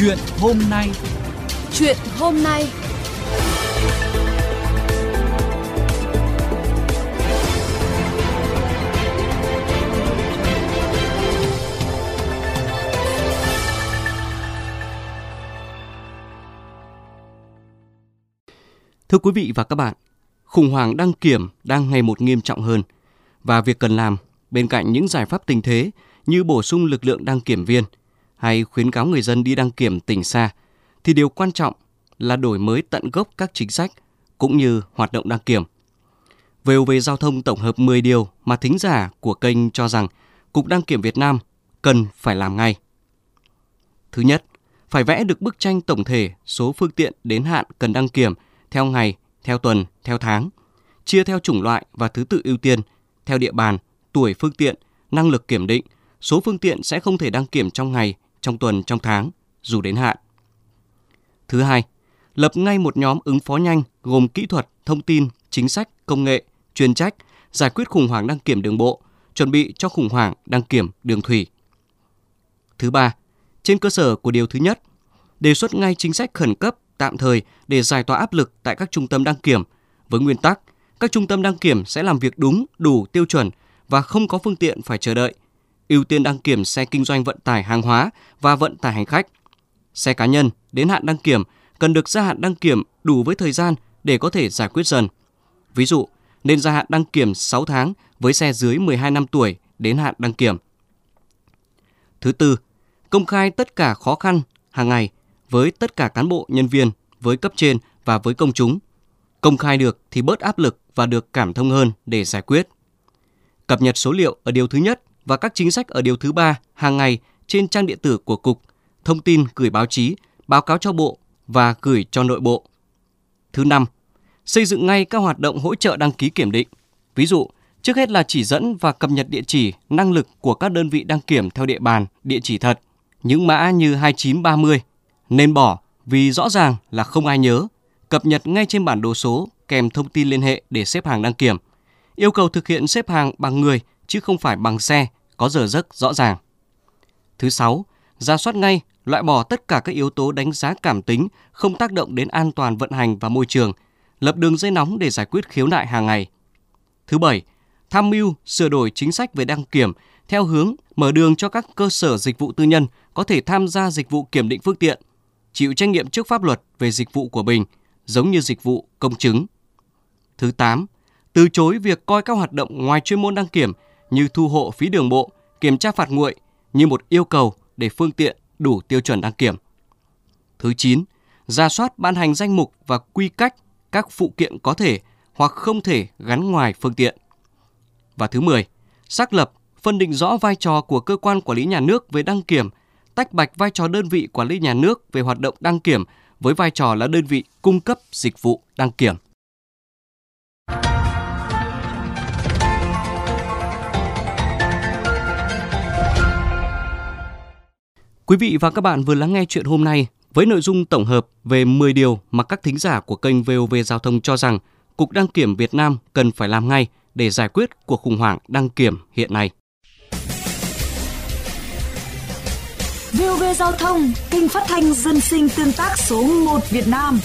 Chuyện hôm nay. Chuyện hôm nay. Thưa quý vị và các bạn, khủng hoảng đăng kiểm đang ngày một nghiêm trọng hơn và việc cần làm bên cạnh những giải pháp tình thế như bổ sung lực lượng đăng kiểm viên hay khuyến cáo người dân đi đăng kiểm tỉnh xa thì điều quan trọng là đổi mới tận gốc các chính sách cũng như hoạt động đăng kiểm. VOV Giao thông tổng hợp 10 điều mà thính giả của kênh cho rằng Cục Đăng kiểm Việt Nam cần phải làm ngay. Thứ nhất, phải vẽ được bức tranh tổng thể số phương tiện đến hạn cần đăng kiểm theo ngày, theo tuần, theo tháng, chia theo chủng loại và thứ tự ưu tiên, theo địa bàn, tuổi phương tiện, năng lực kiểm định, số phương tiện sẽ không thể đăng kiểm trong ngày, trong tuần, trong tháng, dù đến hạn. Thứ hai, lập ngay một nhóm ứng phó nhanh gồm kỹ thuật, thông tin, chính sách, công nghệ, chuyên trách, giải quyết khủng hoảng đăng kiểm đường bộ, chuẩn bị cho khủng hoảng đăng kiểm đường thủy. Thứ ba, trên cơ sở của điều thứ nhất, đề xuất ngay chính sách khẩn cấp tạm thời để giải tỏa áp lực tại các trung tâm đăng kiểm với nguyên tắc các trung tâm đăng kiểm sẽ làm việc đúng, đủ tiêu chuẩn và không có phương tiện phải chờ đợi. Ưu tiên đăng kiểm xe kinh doanh vận tải hàng hóa và vận tải hành khách. Xe cá nhân đến hạn đăng kiểm cần được gia hạn đăng kiểm đủ với thời gian để có thể giải quyết dần. Ví dụ, nên gia hạn đăng kiểm 6 tháng với xe dưới 12 năm tuổi đến hạn đăng kiểm. Thứ tư, công khai tất cả khó khăn hàng ngày với tất cả cán bộ, nhân viên, với cấp trên và với công chúng. Công khai được thì bớt áp lực và được cảm thông hơn để giải quyết. Cập nhật số liệu ở điều thứ nhất và các chính sách ở điều thứ ba hàng ngày trên trang điện tử của Cục, thông tin gửi báo chí, báo cáo cho Bộ và gửi cho nội bộ. Thứ năm, xây dựng ngay các hoạt động hỗ trợ đăng ký kiểm định. Ví dụ, trước hết là chỉ dẫn và cập nhật địa chỉ, năng lực của các đơn vị đăng kiểm theo địa bàn, địa chỉ thật. Những mã như 2930 nên bỏ vì rõ ràng là không ai nhớ, cập nhật ngay trên bản đồ số kèm thông tin liên hệ để xếp hàng đăng kiểm. Yêu cầu thực hiện xếp hàng bằng người chứ không phải bằng xe, có giờ giấc rõ ràng. Thứ sáu, ra soát ngay, loại bỏ tất cả các yếu tố đánh giá cảm tính không tác động đến an toàn vận hành và môi trường, lập đường dây nóng để giải quyết khiếu nại hàng ngày. Thứ bảy, tham mưu sửa đổi chính sách về đăng kiểm theo hướng mở đường cho các cơ sở dịch vụ tư nhân có thể tham gia dịch vụ kiểm định phương tiện, chịu trách nhiệm trước pháp luật về dịch vụ của mình, giống như dịch vụ công chứng. Thứ 8. Từ chối việc coi các hoạt động ngoài chuyên môn đăng kiểm như thu hộ phí đường bộ, kiểm tra phạt nguội như một yêu cầu để phương tiện đủ tiêu chuẩn đăng kiểm. Thứ 9. Ra soát ban hành danh mục và quy cách các phụ kiện có thể hoặc không thể gắn ngoài phương tiện. Và thứ 10. Xác lập, phân định rõ vai trò của cơ quan quản lý nhà nước về đăng kiểm tách bạch vai trò đơn vị quản lý nhà nước về hoạt động đăng kiểm với vai trò là đơn vị cung cấp dịch vụ đăng kiểm. Quý vị và các bạn vừa lắng nghe chuyện hôm nay với nội dung tổng hợp về 10 điều mà các thính giả của kênh VOV Giao thông cho rằng Cục Đăng kiểm Việt Nam cần phải làm ngay để giải quyết cuộc khủng hoảng đăng kiểm hiện nay. VOV Giao thông, kênh phát thanh dân sinh tương tác số 1 Việt Nam